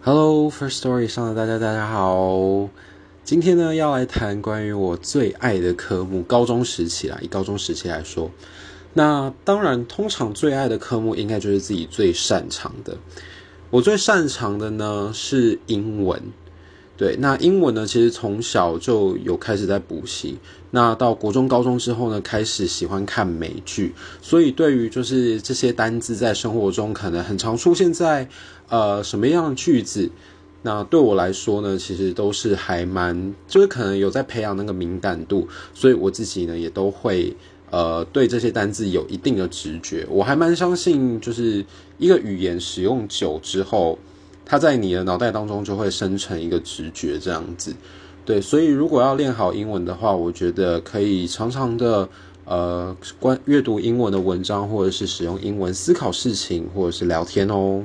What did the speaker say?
Hello, First Story 上的大家，大家好。今天呢，要来谈关于我最爱的科目——高中时期啦。以高中时期来说，那当然，通常最爱的科目应该就是自己最擅长的。我最擅长的呢是英文。对，那英文呢，其实从小就有开始在补习。那到国中、高中之后呢，开始喜欢看美剧，所以对于就是这些单字在生活中可能很常出现在呃什么样的句子，那对我来说呢，其实都是还蛮就是可能有在培养那个敏感度，所以我自己呢也都会呃对这些单字有一定的直觉。我还蛮相信，就是一个语言使用久之后。它在你的脑袋当中就会生成一个直觉，这样子，对，所以如果要练好英文的话，我觉得可以常常的呃关阅读英文的文章，或者是使用英文思考事情，或者是聊天哦。